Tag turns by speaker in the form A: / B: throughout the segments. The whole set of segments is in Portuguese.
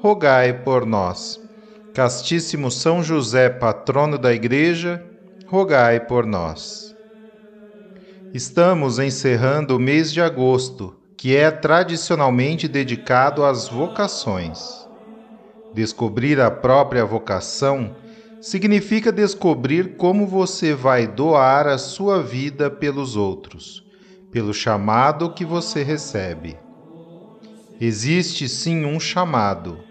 A: rogai por nós. Castíssimo São José, patrono da Igreja, rogai por nós. Estamos encerrando o mês de agosto, que é tradicionalmente dedicado às vocações. Descobrir a própria vocação significa descobrir como você vai doar a sua vida pelos outros, pelo chamado que você recebe. Existe sim um chamado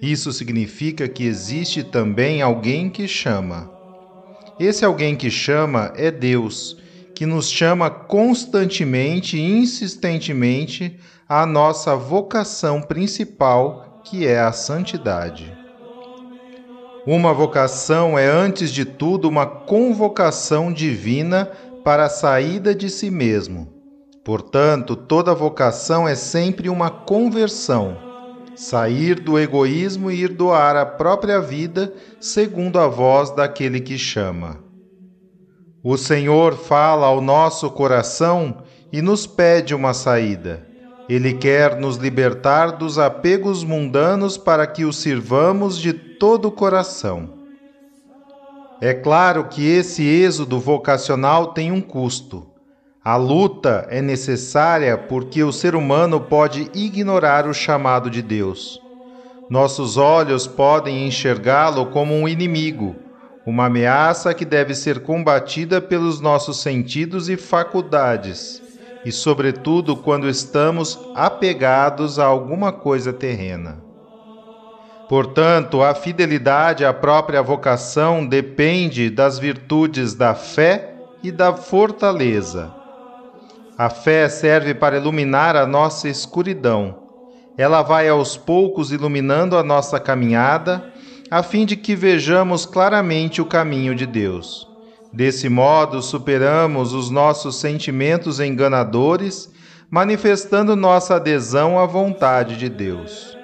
A: isso significa que existe também alguém que chama. Esse alguém que chama é Deus, que nos chama constantemente e insistentemente à nossa vocação principal, que é a santidade. Uma vocação é, antes de tudo, uma convocação divina para a saída de si mesmo. Portanto, toda vocação é sempre uma conversão sair do egoísmo e ir doar a própria vida segundo a voz daquele que chama. O Senhor fala ao nosso coração e nos pede uma saída. Ele quer nos libertar dos apegos mundanos para que o sirvamos de todo o coração. É claro que esse êxodo vocacional tem um custo. A luta é necessária porque o ser humano pode ignorar o chamado de Deus. Nossos olhos podem enxergá-lo como um inimigo, uma ameaça que deve ser combatida pelos nossos sentidos e faculdades, e, sobretudo, quando estamos apegados a alguma coisa terrena. Portanto, a fidelidade à própria vocação depende das virtudes da fé e da fortaleza a fé serve para iluminar a nossa escuridão. Ela vai aos poucos iluminando a nossa caminhada, a fim de que vejamos claramente o caminho de Deus. Desse modo, superamos os nossos sentimentos enganadores, manifestando nossa adesão à vontade de Deus.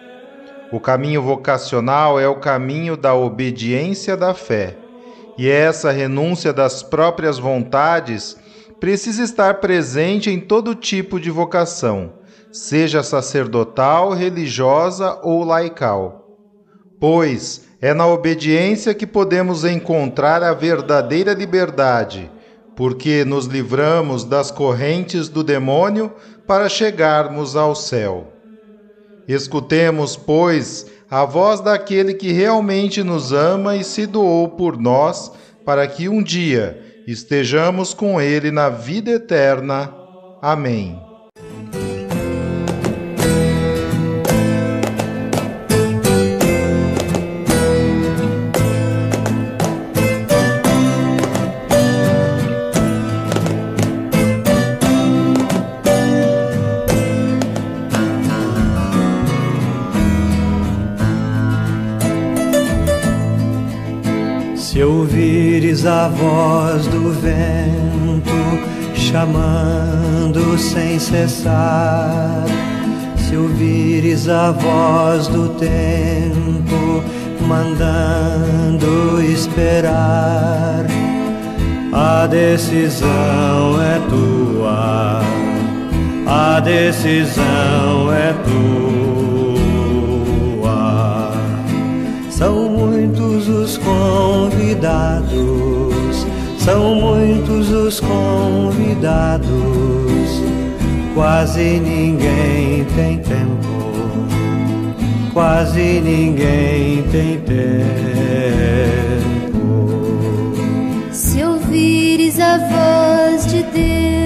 A: O caminho vocacional é o caminho da obediência da fé, e essa renúncia das próprias vontades precisa estar presente em todo tipo de vocação, seja sacerdotal, religiosa ou laical. Pois é na obediência que podemos encontrar a verdadeira liberdade, porque nos livramos das correntes do demônio para chegarmos ao céu. Escutemos, pois, a voz daquele que realmente nos ama e se doou por nós, para que um dia estejamos com Ele na vida eterna. Amém.
B: A voz do vento chamando sem cessar, se ouvires a voz do tempo mandando esperar, a decisão é tua, a decisão é tua. São muitos os convidados, são muitos os convidados, quase ninguém tem tempo, quase ninguém tem tempo.
C: Se ouvires a voz de Deus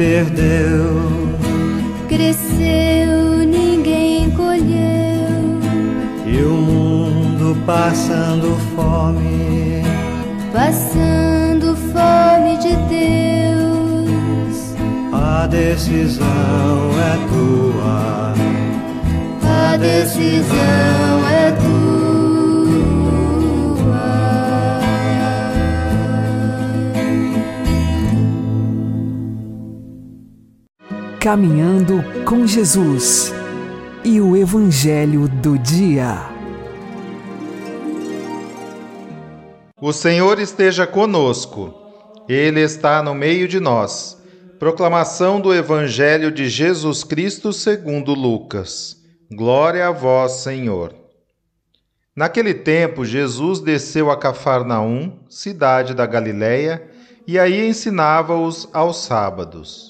C: perdeu.
D: Cresceu, ninguém colheu.
C: E o mundo passando fome.
D: Passando fome de Deus.
C: A decisão é tua.
D: A decisão
E: Caminhando com Jesus e o Evangelho do Dia.
A: O Senhor esteja conosco, Ele está no meio de nós. Proclamação do Evangelho de Jesus Cristo segundo Lucas. Glória a vós, Senhor. Naquele tempo, Jesus desceu a Cafarnaum, cidade da Galiléia, e aí ensinava-os aos sábados.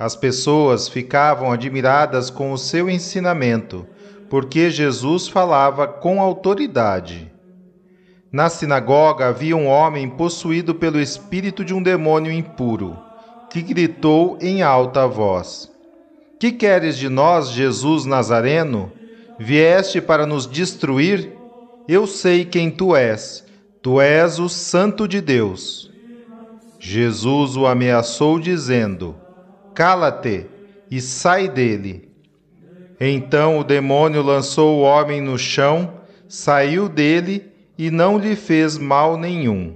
A: As pessoas ficavam admiradas com o seu ensinamento, porque Jesus falava com autoridade. Na sinagoga havia um homem possuído pelo espírito de um demônio impuro, que gritou em alta voz: Que queres de nós, Jesus Nazareno? Vieste para nos destruir? Eu sei quem tu és. Tu és o Santo de Deus. Jesus o ameaçou, dizendo: Cala-te e sai dele. Então o demônio lançou o homem no chão, saiu dele e não lhe fez mal nenhum.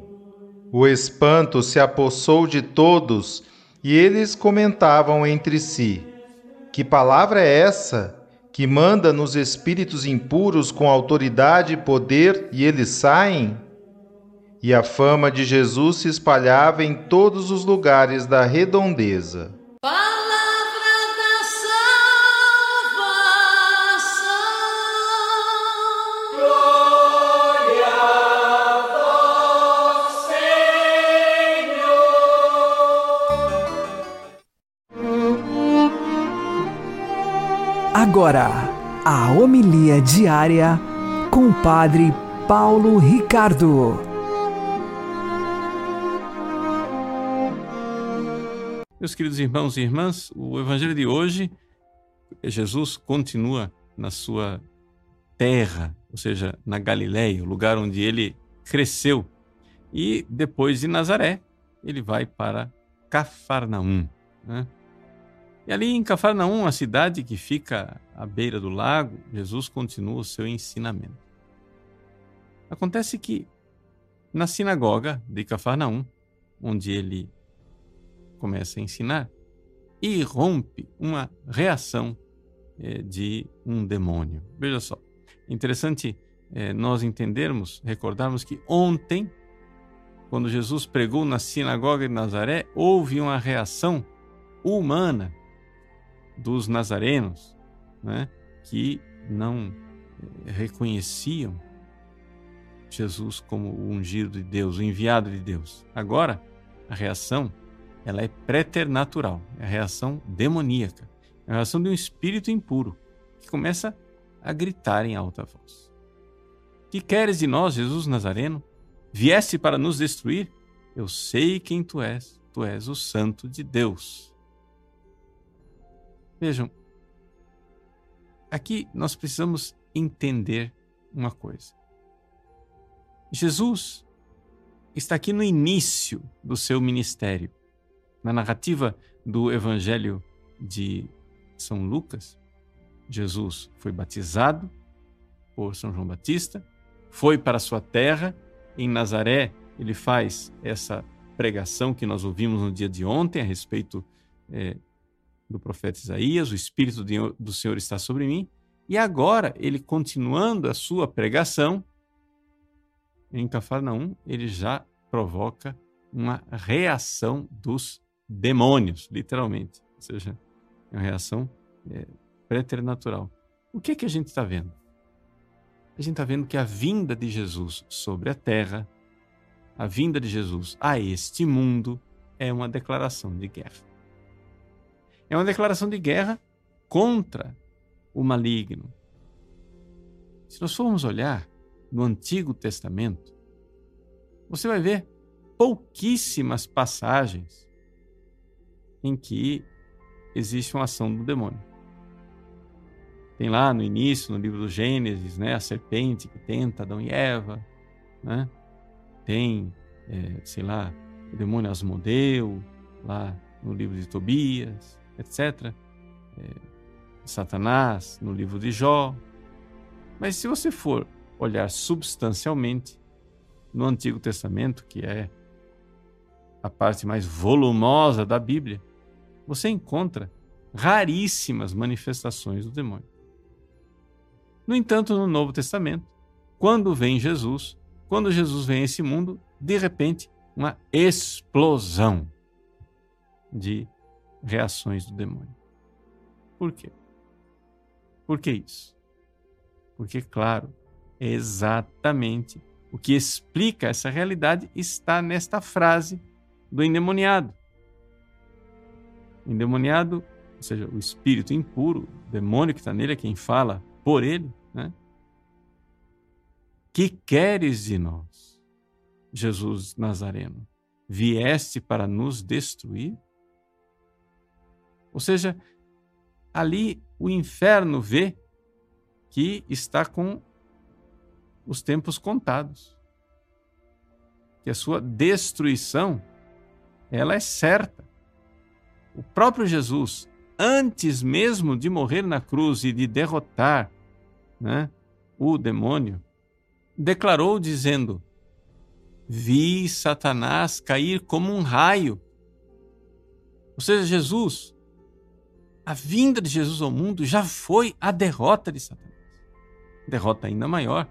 A: O espanto se apossou de todos e eles comentavam entre si: Que palavra é essa que manda nos espíritos impuros com autoridade e poder e eles saem? E a fama de Jesus se espalhava em todos os lugares da redondeza.
E: Agora, a homilia diária com o Padre Paulo Ricardo.
F: Meus queridos irmãos e irmãs, o evangelho de hoje, Jesus continua na sua terra, ou seja, na Galiléia, o lugar onde ele cresceu. E depois de Nazaré, ele vai para Cafarnaum. Né? E ali em Cafarnaum, a cidade que fica à beira do lago, Jesus continua o seu ensinamento. Acontece que na sinagoga de Cafarnaum, onde ele começa a ensinar, irrompe uma reação é, de um demônio. Veja só, interessante é, nós entendermos, recordarmos que ontem, quando Jesus pregou na sinagoga de Nazaré, houve uma reação humana dos nazarenos, né, que não reconheciam Jesus como o ungido de Deus, o enviado de Deus. Agora, a reação ela é preternatural, é a reação demoníaca, é a reação de um espírito impuro que começa a gritar em alta voz. Que queres de nós, Jesus Nazareno? Vieste para nos destruir? Eu sei quem tu és, tu és o Santo de Deus. Vejam, aqui nós precisamos entender uma coisa. Jesus está aqui no início do seu ministério. Na narrativa do Evangelho de São Lucas, Jesus foi batizado por São João Batista, foi para sua terra, em Nazaré ele faz essa pregação que nós ouvimos no dia de ontem a respeito é, do profeta Isaías, o Espírito do Senhor está sobre mim. E agora, ele continuando a sua pregação, em Cafarnaum, ele já provoca uma reação dos demônios, literalmente. Ou seja, é uma reação é, preternatural. O que é que a gente está vendo? A gente está vendo que a vinda de Jesus sobre a terra, a vinda de Jesus a este mundo, é uma declaração de guerra. É uma declaração de guerra contra o maligno. Se nós formos olhar no Antigo Testamento, você vai ver pouquíssimas passagens em que existe uma ação do demônio. Tem lá no início, no livro do Gênesis, né, a serpente que tenta Adão e Eva, né? Tem, é, sei lá, o demônio Asmodeu, lá no livro de Tobias, etc. É, Satanás, no livro de Jó. Mas se você for olhar substancialmente no Antigo Testamento, que é a parte mais volumosa da Bíblia, você encontra raríssimas manifestações do demônio. No entanto, no Novo Testamento, quando vem Jesus, quando Jesus vem a esse mundo, de repente, uma explosão de reações do demônio. Por quê? Por que isso? Porque, claro, é exatamente o que explica essa realidade está nesta frase do endemoniado. O endemoniado, ou seja, o espírito impuro, o demônio que está nele é quem fala por ele, né? Que queres de nós, Jesus Nazareno? Vieste para nos destruir? Ou seja, ali o inferno vê que está com os tempos contados. Que a sua destruição ela é certa. O próprio Jesus, antes mesmo de morrer na cruz e de derrotar né, o demônio, declarou dizendo: Vi Satanás cair como um raio. Ou seja, Jesus, a vinda de Jesus ao mundo já foi a derrota de Satanás. Derrota ainda maior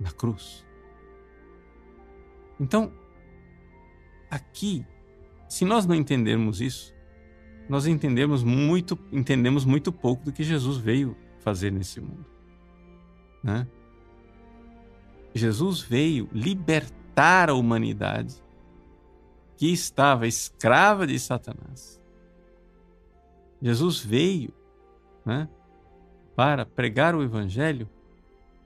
F: na cruz. Então, aqui, se nós não entendermos isso, nós entendemos muito, entendemos muito pouco do que Jesus veio fazer nesse mundo. Né? Jesus veio libertar a humanidade que estava escrava de Satanás. Jesus veio né, para pregar o Evangelho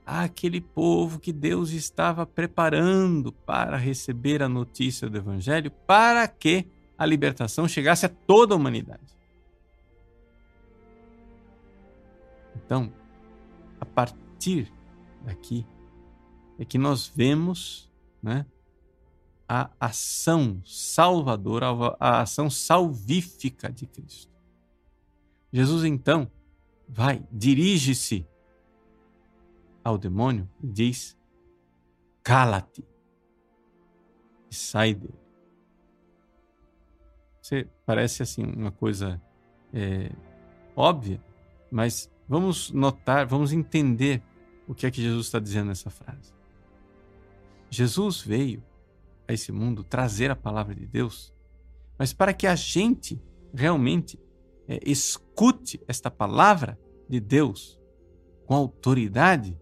F: àquele povo que Deus estava preparando para receber a notícia do Evangelho, para que a libertação chegasse a toda a humanidade. Então, a partir daqui é que nós vemos né, a ação salvadora, a ação salvífica de Cristo. Jesus então vai, dirige-se ao demônio e diz: Cala-te e sai dele. Você parece assim uma coisa é, óbvia, mas vamos notar, vamos entender o que é que Jesus está dizendo nessa frase. Jesus veio a esse mundo trazer a palavra de Deus, mas para que a gente realmente é, escute esta palavra de Deus com autoridade,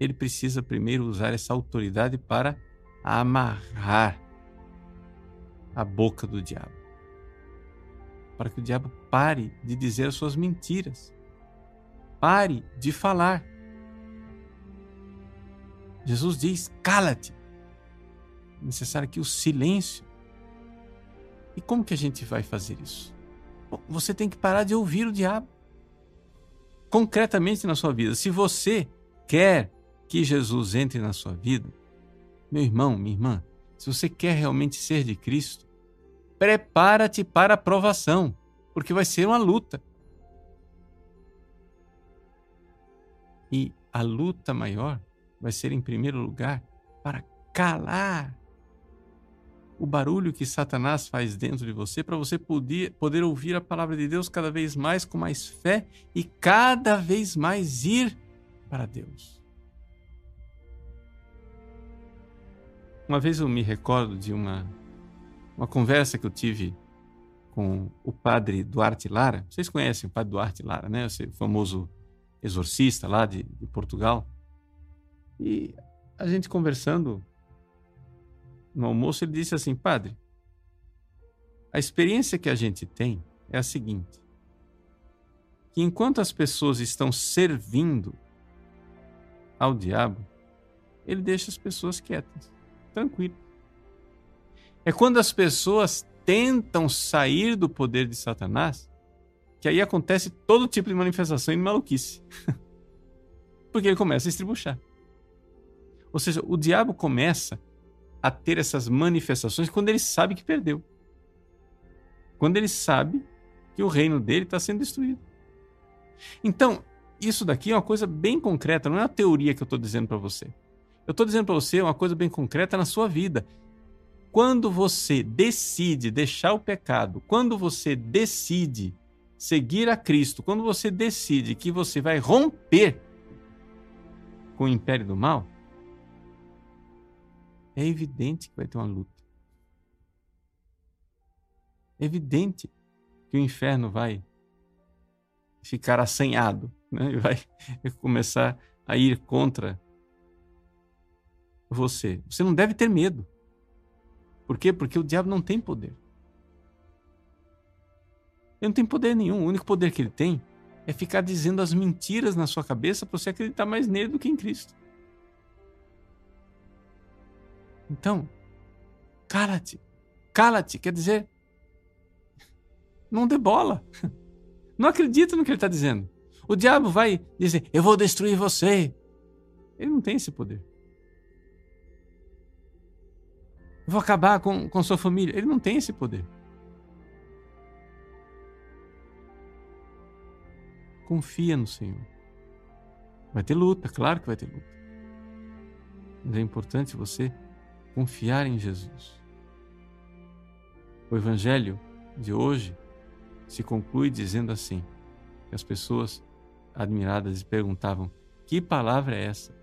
F: ele precisa primeiro usar essa autoridade para amarrar a boca do diabo. Para que o diabo pare de dizer as suas mentiras. Pare de falar. Jesus diz: cala-te. É necessário aqui o silêncio. E como que a gente vai fazer isso? Você tem que parar de ouvir o diabo. Concretamente na sua vida, se você quer que Jesus entre na sua vida, meu irmão, minha irmã, se você quer realmente ser de Cristo, prepara-te para a provação, porque vai ser uma luta. E a luta maior vai ser, em primeiro lugar, para calar o barulho que Satanás faz dentro de você, para você poder, poder ouvir a palavra de Deus cada vez mais com mais fé e cada vez mais ir para Deus. Uma vez eu me recordo de uma, uma conversa que eu tive com o padre Duarte Lara. Vocês conhecem o padre Duarte Lara, né? Esse famoso exorcista lá de, de Portugal. E a gente conversando no almoço, ele disse assim: Padre, a experiência que a gente tem é a seguinte: que enquanto as pessoas estão servindo ao diabo, ele deixa as pessoas quietas tranquilo. É quando as pessoas tentam sair do poder de Satanás, que aí acontece todo tipo de manifestação de maluquice. Porque ele começa a estribuchar. Ou seja, o diabo começa a ter essas manifestações quando ele sabe que perdeu. Quando ele sabe que o reino dele está sendo destruído. Então, isso daqui é uma coisa bem concreta, não é uma teoria que eu estou dizendo para você. Eu estou dizendo para você uma coisa bem concreta na sua vida. Quando você decide deixar o pecado, quando você decide seguir a Cristo, quando você decide que você vai romper com o império do mal, é evidente que vai ter uma luta. É evidente que o inferno vai ficar assanhado, né? vai começar a ir contra você. Você não deve ter medo. Por quê? Porque o diabo não tem poder. Ele não tem poder nenhum. O único poder que ele tem é ficar dizendo as mentiras na sua cabeça para você acreditar mais nele do que em Cristo. Então, cala-te. Cala-te quer dizer, não dê bola. Não acredita no que ele está dizendo. O diabo vai dizer: Eu vou destruir você. Ele não tem esse poder. Vou acabar com, com sua família. Ele não tem esse poder. Confia no Senhor. Vai ter luta, claro que vai ter luta. Mas é importante você confiar em Jesus. O Evangelho de hoje se conclui dizendo assim: que as pessoas admiradas perguntavam: que palavra é essa?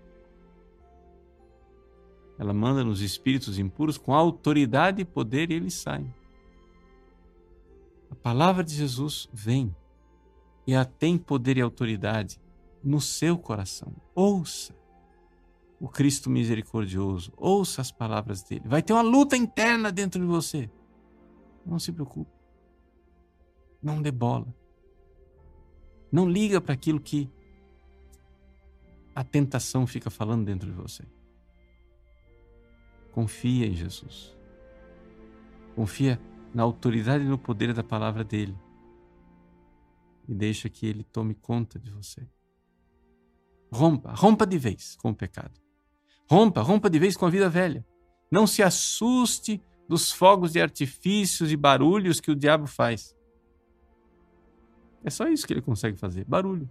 F: Ela manda nos espíritos impuros com autoridade e poder e eles saem. A palavra de Jesus vem e ela tem poder e autoridade no seu coração. Ouça o Cristo misericordioso, ouça as palavras dele. Vai ter uma luta interna dentro de você. Não se preocupe. Não dê bola. Não liga para aquilo que a tentação fica falando dentro de você. Confia em Jesus. Confia na autoridade e no poder da palavra dele. E deixa que ele tome conta de você. Rompa, rompa de vez com o pecado. Rompa, rompa de vez com a vida velha. Não se assuste dos fogos de artifícios e barulhos que o diabo faz. É só isso que ele consegue fazer: barulho.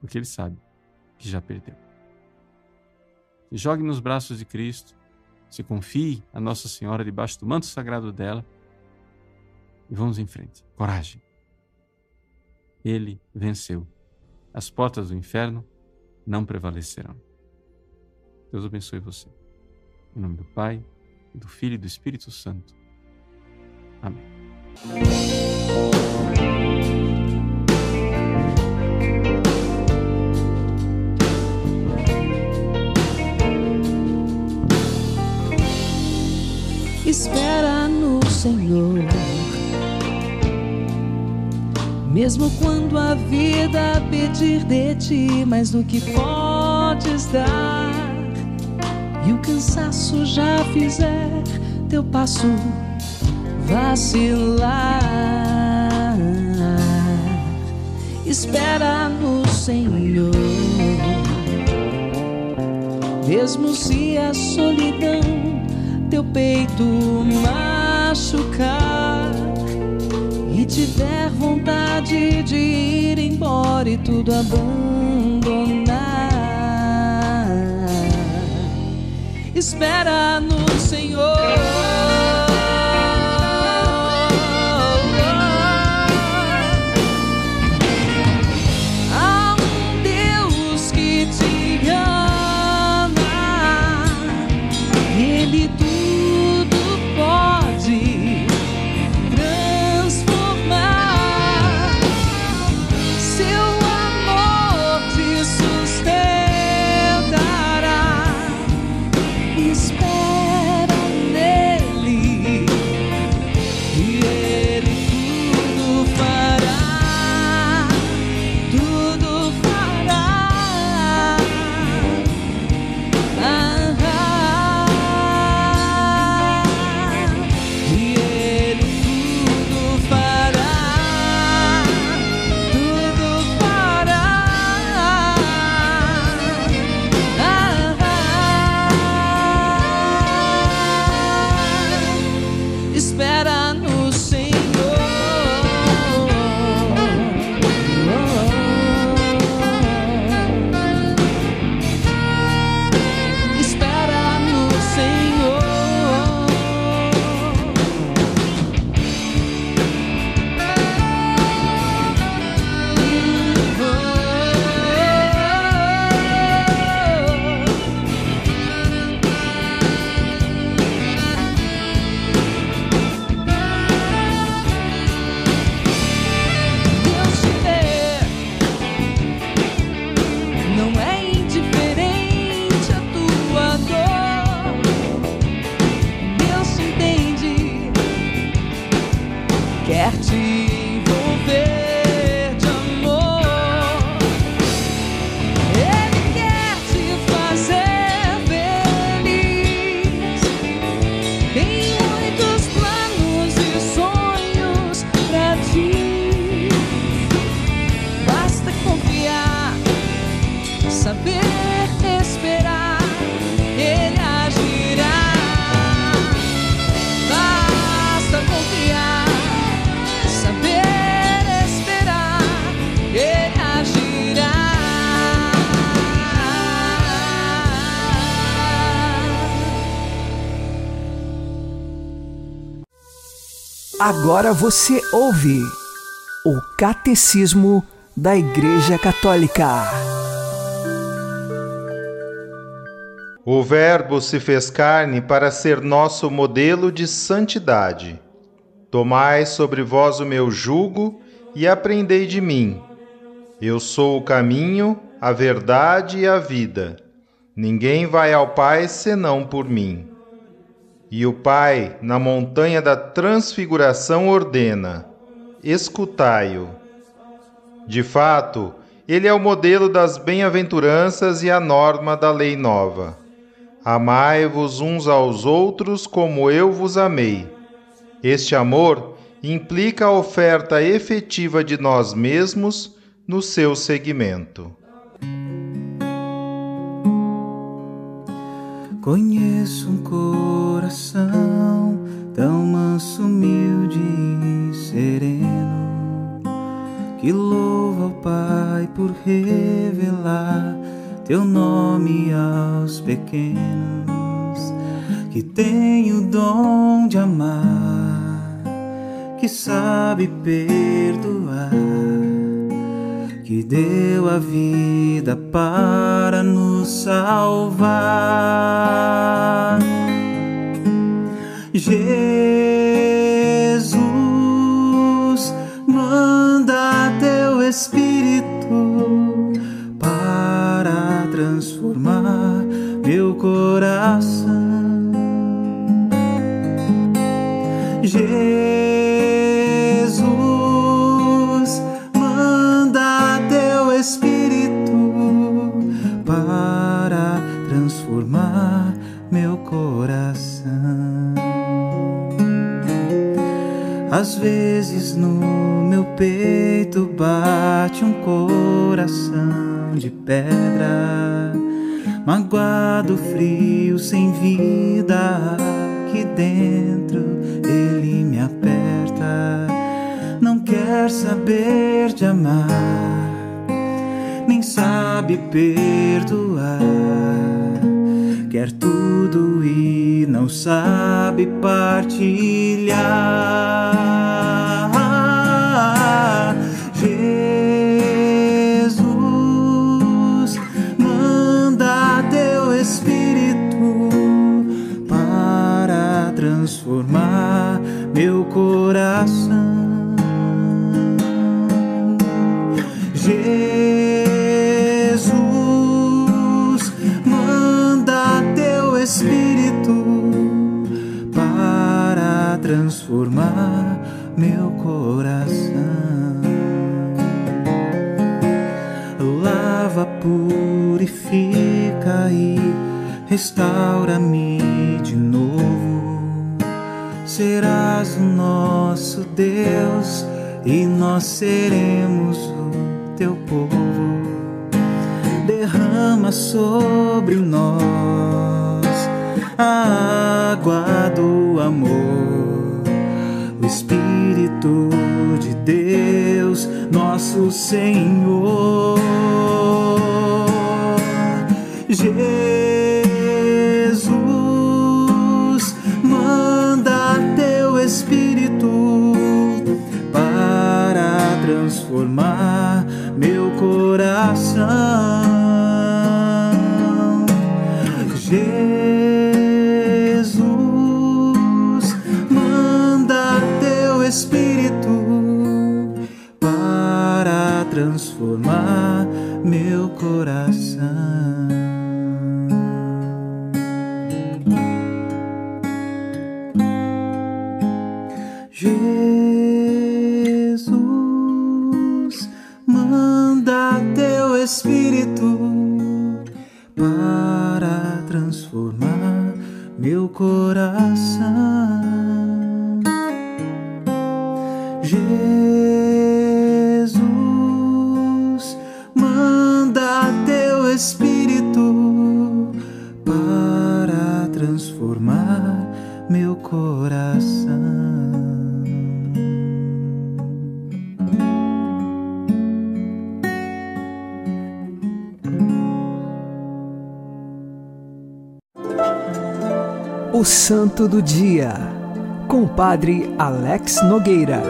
F: Porque ele sabe que já perdeu. Jogue nos braços de Cristo, se confie a Nossa Senhora debaixo do manto sagrado dela e vamos em frente. Coragem. Ele venceu. As portas do inferno não prevalecerão. Deus abençoe você. Em nome do Pai, do Filho e do Espírito Santo. Amém.
G: Espera no Senhor. Mesmo quando a vida pedir de ti mais do que podes dar, e o cansaço já fizer teu passo vacilar. Espera no Senhor, mesmo se a solidão teu peito machucar e tiver de ir embora e tudo abandonar. Espera no Senhor.
E: Agora você ouve o Catecismo da Igreja Católica.
A: O Verbo se fez carne para ser nosso modelo de santidade. Tomai sobre vós o meu jugo e aprendei de mim. Eu sou o caminho, a verdade e a vida. Ninguém vai ao Pai senão por mim. E o Pai, na montanha da transfiguração, ordena: Escutai-o. De fato, ele é o modelo das bem-aventuranças e a norma da lei nova. Amai-vos uns aos outros como eu vos amei. Este amor implica a oferta efetiva de nós mesmos no seu seguimento.
C: Conheço um coração tão manso, humilde e sereno que louva ao Pai por revelar teu nome aos pequenos, que tem o dom de amar, que sabe perdoar que deu a vida para nos salvar. Jesus, manda teu Espírito para transformar meu coração. Às vezes no meu peito bate um coração de pedra, magoado, frio, sem vida. Aqui dentro ele me aperta, não quer saber de amar, nem sabe perdoar. Quer tudo e não sabe partilhar. Jesus, manda teu Espírito para transformar meu coração. Jesus, meu coração. Lava, purifica e restaura-me de novo. Serás o nosso Deus e nós seremos o teu povo. Derrama sobre nós a água do amor, o Espírito nosso Senhor. Jesus, manda teu Espírito para transformar meu coração.
E: O Santo do Dia, com o Padre Alex Nogueira.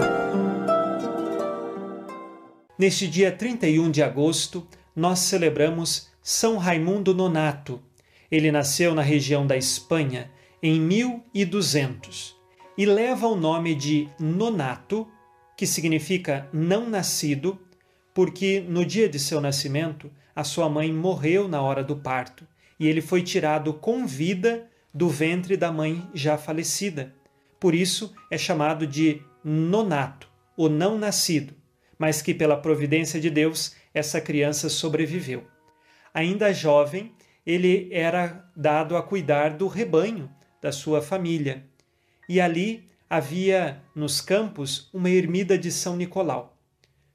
H: Neste dia 31 de agosto, nós celebramos São Raimundo Nonato. Ele nasceu na região da Espanha em 1200 e leva o nome de Nonato, que significa não nascido, porque no dia de seu nascimento a sua mãe morreu na hora do parto e ele foi tirado com vida do ventre da mãe já falecida. Por isso é chamado de nonato, o não nascido, mas que pela providência de Deus essa criança sobreviveu. Ainda jovem, ele era dado a cuidar do rebanho da sua família. E ali havia nos campos uma ermida de São Nicolau.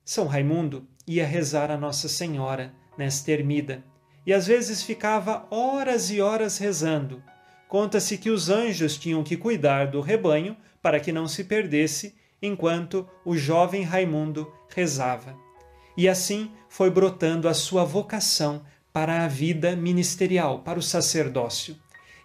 H: São Raimundo ia rezar a Nossa Senhora nesta ermida e às vezes ficava horas e horas rezando conta-se que os anjos tinham que cuidar do rebanho para que não se perdesse enquanto o jovem Raimundo rezava. E assim foi brotando a sua vocação para a vida ministerial, para o sacerdócio.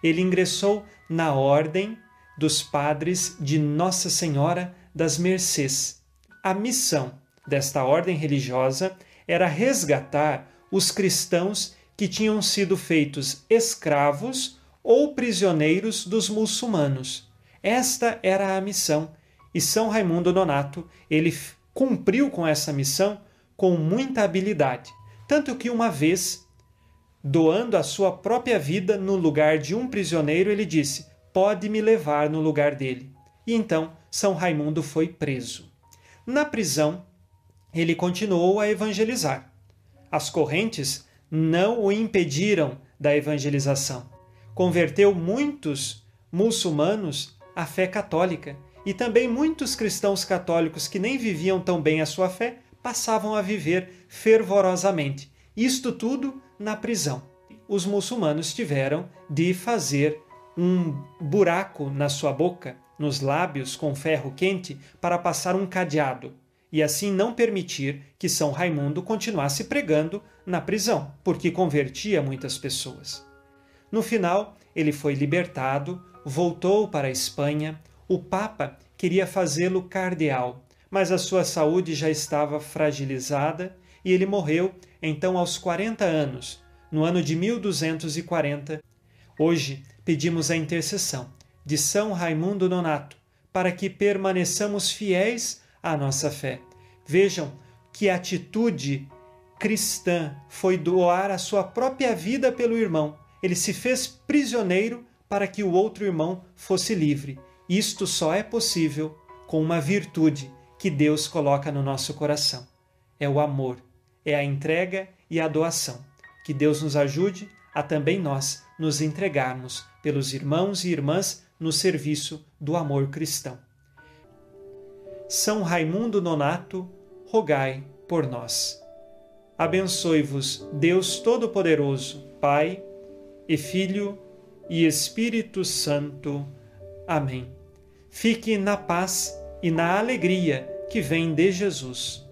H: Ele ingressou na Ordem dos Padres de Nossa Senhora das Mercês. A missão desta ordem religiosa era resgatar os cristãos que tinham sido feitos escravos ou prisioneiros dos muçulmanos. Esta era a missão, e São Raimundo Nonato, ele cumpriu com essa missão com muita habilidade, tanto que uma vez, doando a sua própria vida no lugar de um prisioneiro, ele disse: "Pode me levar no lugar dele". E então São Raimundo foi preso. Na prisão, ele continuou a evangelizar. As correntes não o impediram da evangelização converteu muitos muçulmanos à fé católica e também muitos cristãos católicos que nem viviam tão bem a sua fé passavam a viver fervorosamente. Isto tudo na prisão. Os muçulmanos tiveram de fazer um buraco na sua boca, nos lábios com ferro quente, para passar um cadeado e assim não permitir que São Raimundo continuasse pregando na prisão, porque convertia muitas pessoas. No final, ele foi libertado, voltou para a Espanha. O Papa queria fazê-lo cardeal, mas a sua saúde já estava fragilizada e ele morreu então aos 40 anos, no ano de 1240. Hoje pedimos a intercessão de São Raimundo Nonato para que permaneçamos fiéis à nossa fé. Vejam que atitude cristã foi doar a sua própria vida pelo irmão ele se fez prisioneiro para que o outro irmão fosse livre. Isto só é possível com uma virtude que Deus coloca no nosso coração. É o amor, é a entrega e a doação. Que Deus nos ajude a também nós nos entregarmos pelos irmãos e irmãs no serviço do amor cristão. São Raimundo Nonato, rogai por nós. Abençoe-vos, Deus Todo-Poderoso, Pai e Filho e Espírito Santo. Amém. Fique na paz e na alegria que vem de Jesus.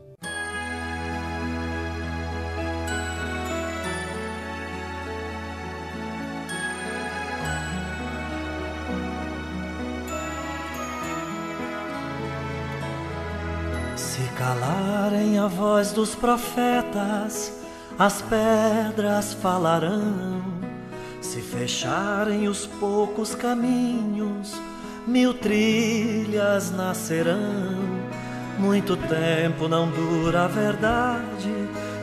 B: Se calarem a voz dos profetas, as pedras falarão fecharem os poucos caminhos, mil trilhas nascerão. Muito tempo não dura a verdade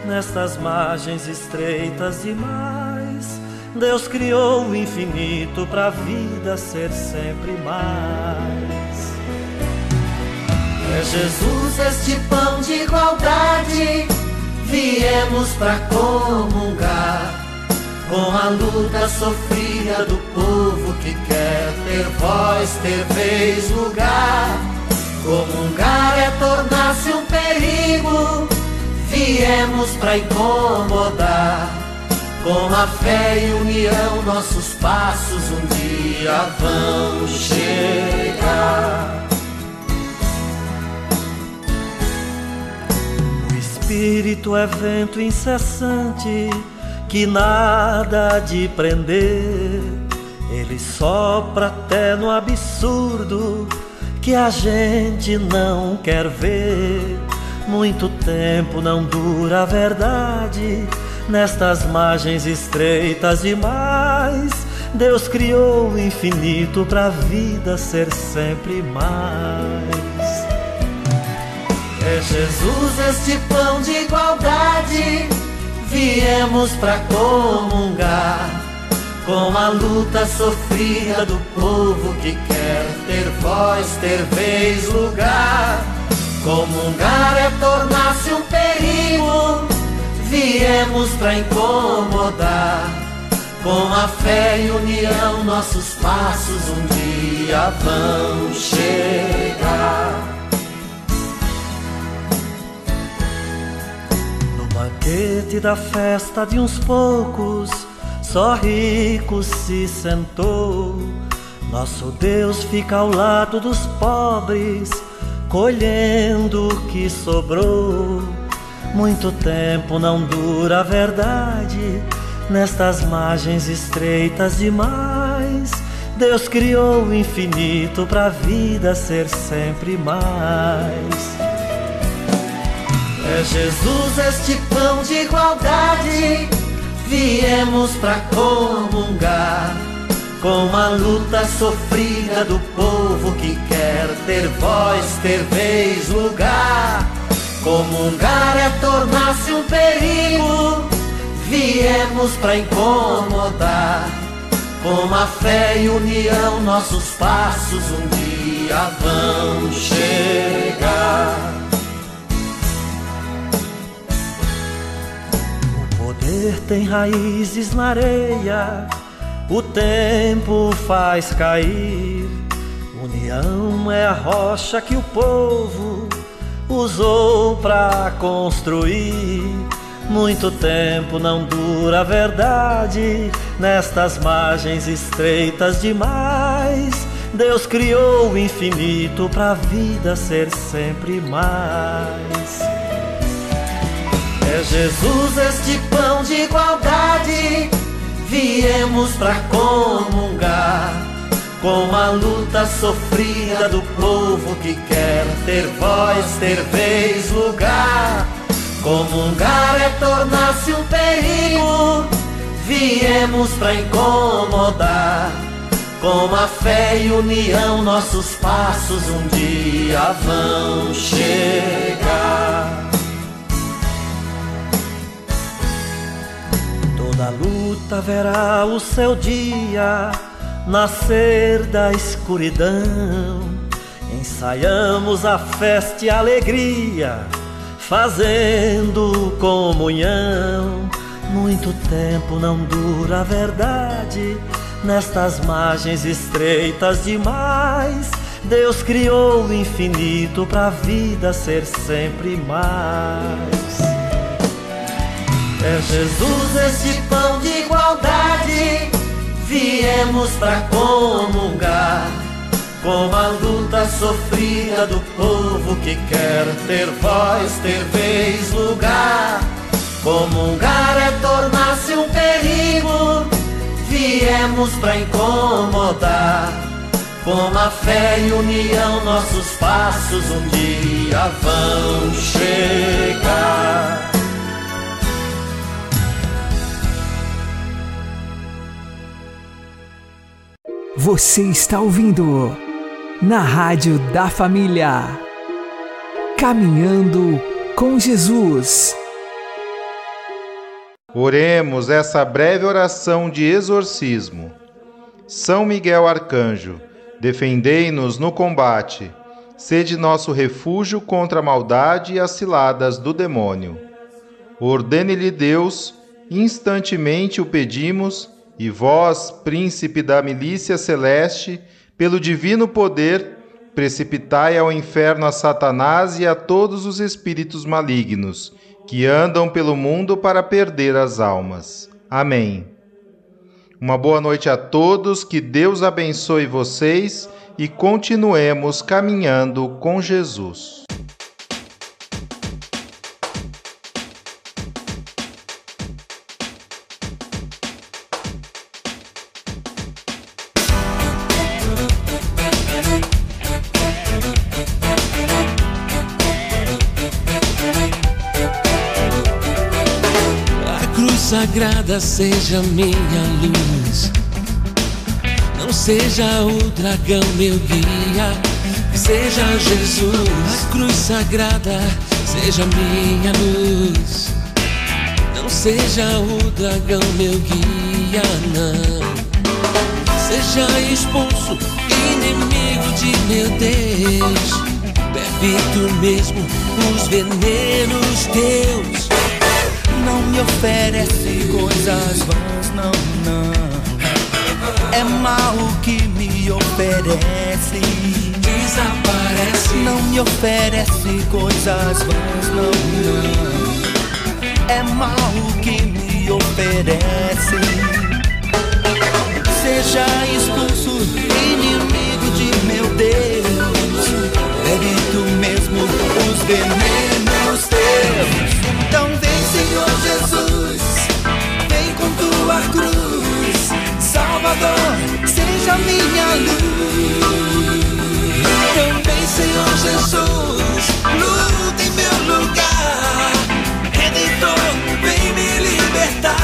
B: nestas margens estreitas demais. Deus criou o infinito para a vida ser sempre mais.
I: É Jesus este pão de igualdade, viemos para comungar com a luta sofrida do povo que quer ter voz, ter vez, lugar. Comungar é tornar-se um perigo, viemos para incomodar. Com a fé e união, nossos passos um dia vão chegar. O Espírito é vento incessante que nada de prender. Ele sopra até no absurdo que a gente não quer ver. Muito tempo não dura a verdade, nestas margens estreitas demais. Deus criou o infinito para a vida ser sempre mais. É Jesus este pão de igualdade, viemos para comungar com a luta sofrida do povo que quer ter voz, ter vez, lugar. Comungar é tornar-se um perigo, viemos para incomodar. Com a fé e união, nossos passos um dia vão chegar. Banquete da festa de uns poucos só rico se sentou. Nosso Deus fica ao lado dos pobres, colhendo o que sobrou. Muito tempo não dura a verdade, nestas margens estreitas demais. Deus criou o infinito para a vida ser sempre mais. É Jesus este pão de igualdade viemos para comungar com a luta sofrida do povo que quer ter voz, ter vez, lugar. Comungar é tornar-se um perigo, viemos para incomodar. Com a fé e união, nossos passos um dia vão chegar. Poder tem raízes na areia, o tempo faz cair. União é a rocha que o povo usou para construir. Muito tempo não dura a verdade, nestas margens estreitas demais. Deus criou o infinito para a vida ser sempre mais. Jesus este pão de igualdade, viemos para comungar com a luta sofrida do povo que quer ter voz, ter vez, lugar. Comungar é tornar-se um perigo, viemos para incomodar. Com a fé e união, nossos passos um dia vão chegar. Toda luta verá o seu dia nascer da escuridão. Ensaiamos a festa e a alegria, fazendo comunhão. Muito tempo não dura a verdade, nestas margens estreitas demais. Deus criou o infinito para a vida ser sempre mais. É Jesus esse pão de igualdade, viemos para comungar com a luta sofrida do povo que quer ter voz, ter vez, lugar. Comungar é tornar-se um perigo, viemos para incomodar. Com a fé e união, nossos passos um dia vão chegar.
E: Você está ouvindo na Rádio da Família. Caminhando com Jesus.
A: Oremos essa breve oração de exorcismo. São Miguel Arcanjo, defendei-nos no combate. Sede nosso refúgio contra a maldade e as ciladas do demônio. Ordene-lhe Deus, instantemente o pedimos e vós, príncipe da milícia celeste, pelo divino poder, precipitai ao inferno a Satanás e a todos os espíritos malignos que andam pelo mundo para perder as almas. Amém. Uma boa noite a todos, que Deus abençoe vocês e continuemos caminhando com Jesus.
J: Sagrada seja minha luz. Não seja o dragão meu guia, seja Jesus. A cruz sagrada seja minha luz. Não seja o dragão meu guia, não. Seja expulso, inimigo de meu Deus. Bebe tu mesmo os venenos teus
K: não me oferece coisas vãs, não, não. É mal que me oferece.
J: Desaparece.
K: Não me oferece coisas vãs, não, não. É mal que me oferece. Seja expulso, inimigo de meu Deus. Bebe tu mesmo os venenos teus. Então Senhor Jesus, vem com tua cruz, Salvador, seja minha luz. Vem, Senhor Jesus, luta em meu lugar, Redentor, vem me libertar.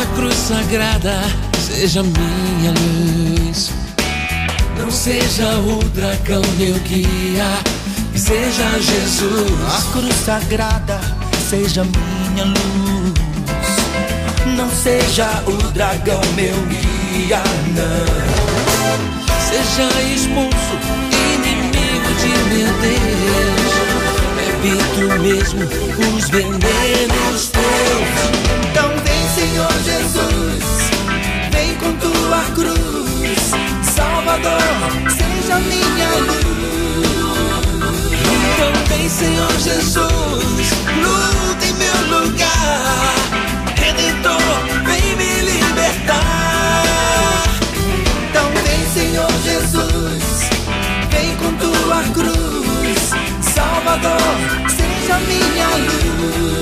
J: A cruz sagrada seja minha luz. Não seja o dragão meu guia, seja Jesus.
K: A cruz sagrada seja minha luz. Não seja o dragão meu guia, não.
J: Seja expulso, inimigo de meu Deus. Tu mesmo os venenos
K: com tua cruz, Salvador, seja minha luz.
J: Então vem, Senhor Jesus, luta em meu lugar, Redentor, vem me libertar.
K: Então vem, Senhor Jesus, vem com tua cruz, Salvador, seja minha luz.